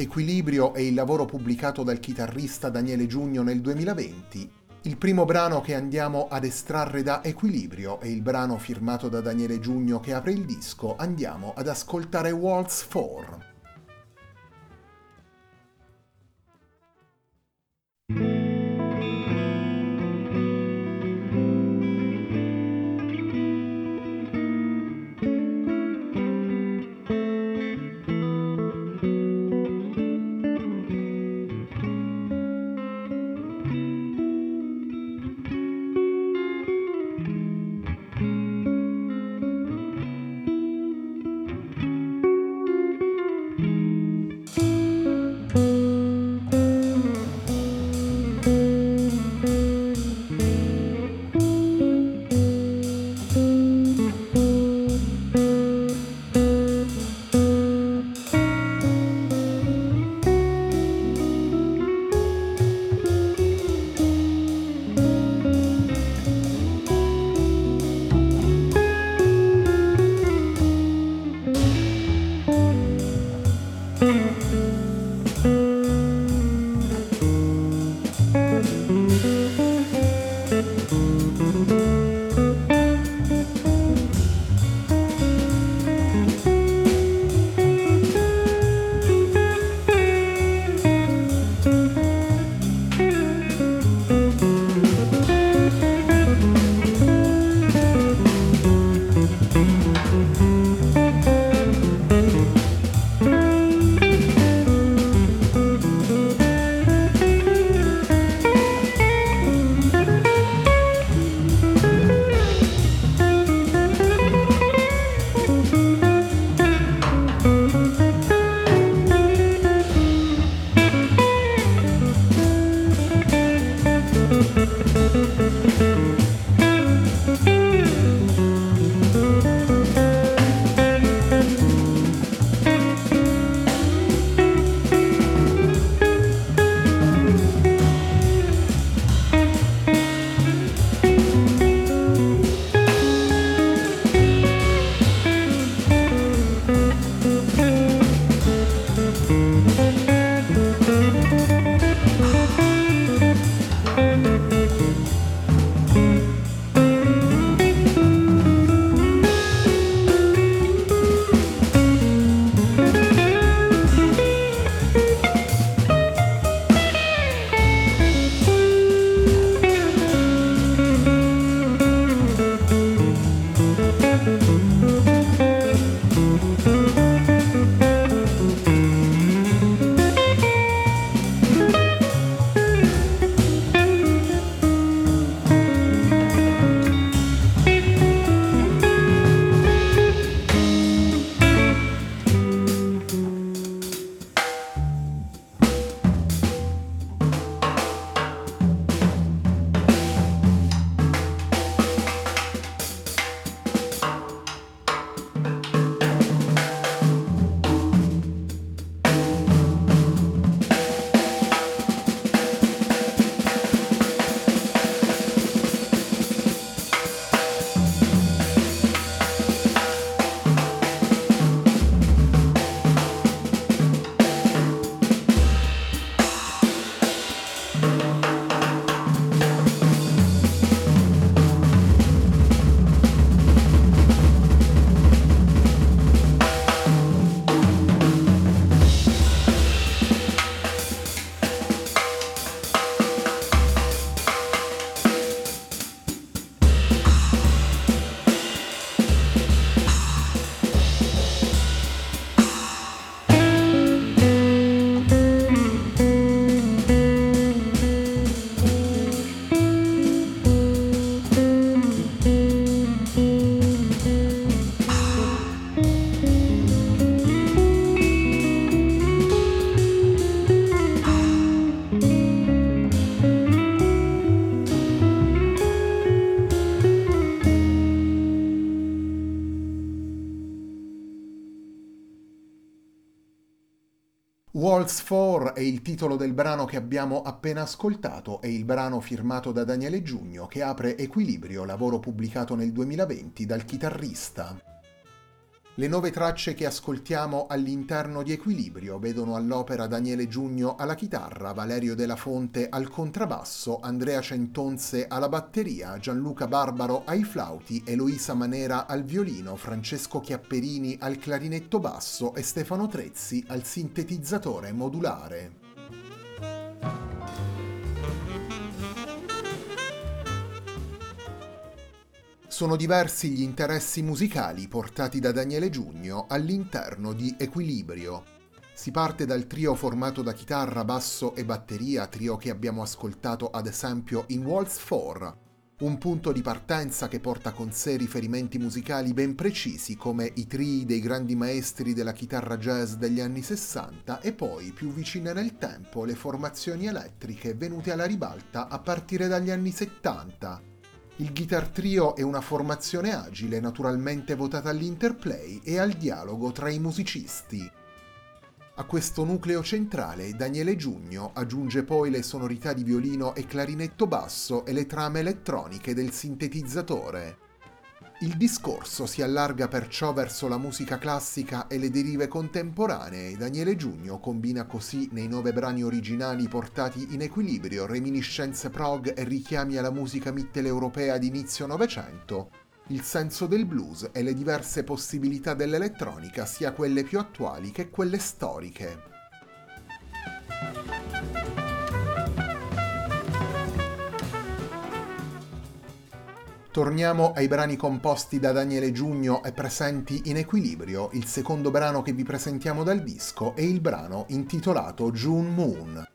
Equilibrio è il lavoro pubblicato dal chitarrista Daniele Giugno nel 2020. Il primo brano che andiamo ad estrarre da Equilibrio è il brano firmato da Daniele Giugno che apre il disco. Andiamo ad ascoltare Waltz 4. Waltz 4 è il titolo del brano che abbiamo appena ascoltato, è il brano firmato da Daniele Giugno che apre Equilibrio, lavoro pubblicato nel 2020 dal chitarrista. Le nove tracce che ascoltiamo all'interno di Equilibrio vedono all'opera Daniele Giugno alla chitarra, Valerio Della Fonte al contrabbasso, Andrea Centonze alla batteria, Gianluca Barbaro ai flauti, Eloisa Manera al violino, Francesco Chiapperini al clarinetto basso e Stefano Trezzi al sintetizzatore modulare. Sono diversi gli interessi musicali portati da Daniele Giugno all'interno di Equilibrio. Si parte dal trio formato da chitarra, basso e batteria, trio che abbiamo ascoltato ad esempio in Waltz 4, un punto di partenza che porta con sé riferimenti musicali ben precisi come i trii dei grandi maestri della chitarra jazz degli anni 60 e poi, più vicine nel tempo, le formazioni elettriche venute alla ribalta a partire dagli anni 70, il Guitar Trio è una formazione agile, naturalmente votata all'interplay e al dialogo tra i musicisti. A questo nucleo centrale Daniele Giugno aggiunge poi le sonorità di violino e clarinetto basso e le trame elettroniche del sintetizzatore. Il discorso si allarga perciò verso la musica classica e le derive contemporanee. Daniele Giugno combina così nei nove brani originali portati in equilibrio reminiscenze prog e richiami alla musica mitteleuropea di inizio Novecento, il senso del blues e le diverse possibilità dell'elettronica, sia quelle più attuali che quelle storiche. Torniamo ai brani composti da Daniele Giugno e presenti in equilibrio. Il secondo brano che vi presentiamo dal disco è il brano intitolato June Moon.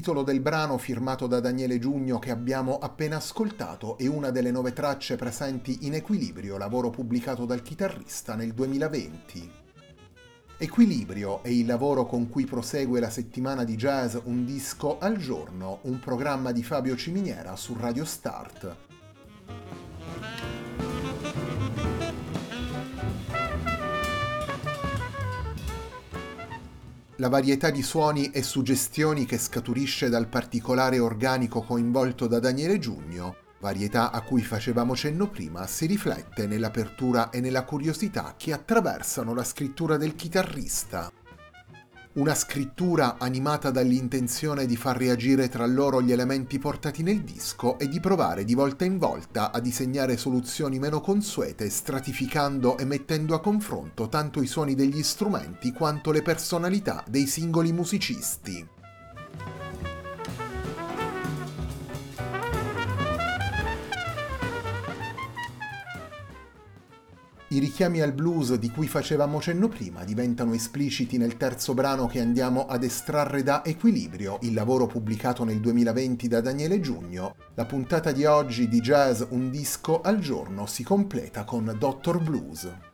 Titolo del brano firmato da Daniele Giugno che abbiamo appena ascoltato e una delle nove tracce presenti in Equilibrio, lavoro pubblicato dal chitarrista nel 2020. Equilibrio è il lavoro con cui prosegue la settimana di jazz Un disco al giorno, un programma di Fabio Ciminiera su Radio Start. La varietà di suoni e suggestioni che scaturisce dal particolare organico coinvolto da Daniele Giugno, varietà a cui facevamo cenno prima, si riflette nell'apertura e nella curiosità che attraversano la scrittura del chitarrista. Una scrittura animata dall'intenzione di far reagire tra loro gli elementi portati nel disco e di provare di volta in volta a disegnare soluzioni meno consuete, stratificando e mettendo a confronto tanto i suoni degli strumenti quanto le personalità dei singoli musicisti. I richiami al blues di cui facevamo cenno prima diventano espliciti nel terzo brano che andiamo ad estrarre da Equilibrio, il lavoro pubblicato nel 2020 da Daniele Giugno. La puntata di oggi di Jazz Un disco al giorno si completa con Dr. Blues.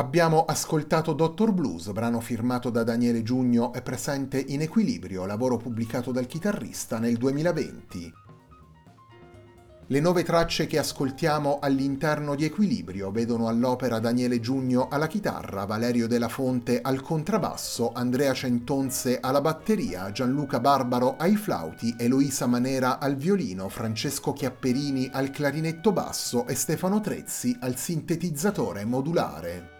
Abbiamo ascoltato Dottor Blues, brano firmato da Daniele Giugno e presente in Equilibrio, lavoro pubblicato dal chitarrista nel 2020. Le nove tracce che ascoltiamo all'interno di Equilibrio vedono all'opera Daniele Giugno alla chitarra, Valerio della Fonte al contrabbasso, Andrea Centonze alla batteria, Gianluca Barbaro ai flauti, Eloisa Manera al violino, Francesco Chiapperini al clarinetto basso e Stefano Trezzi al sintetizzatore modulare.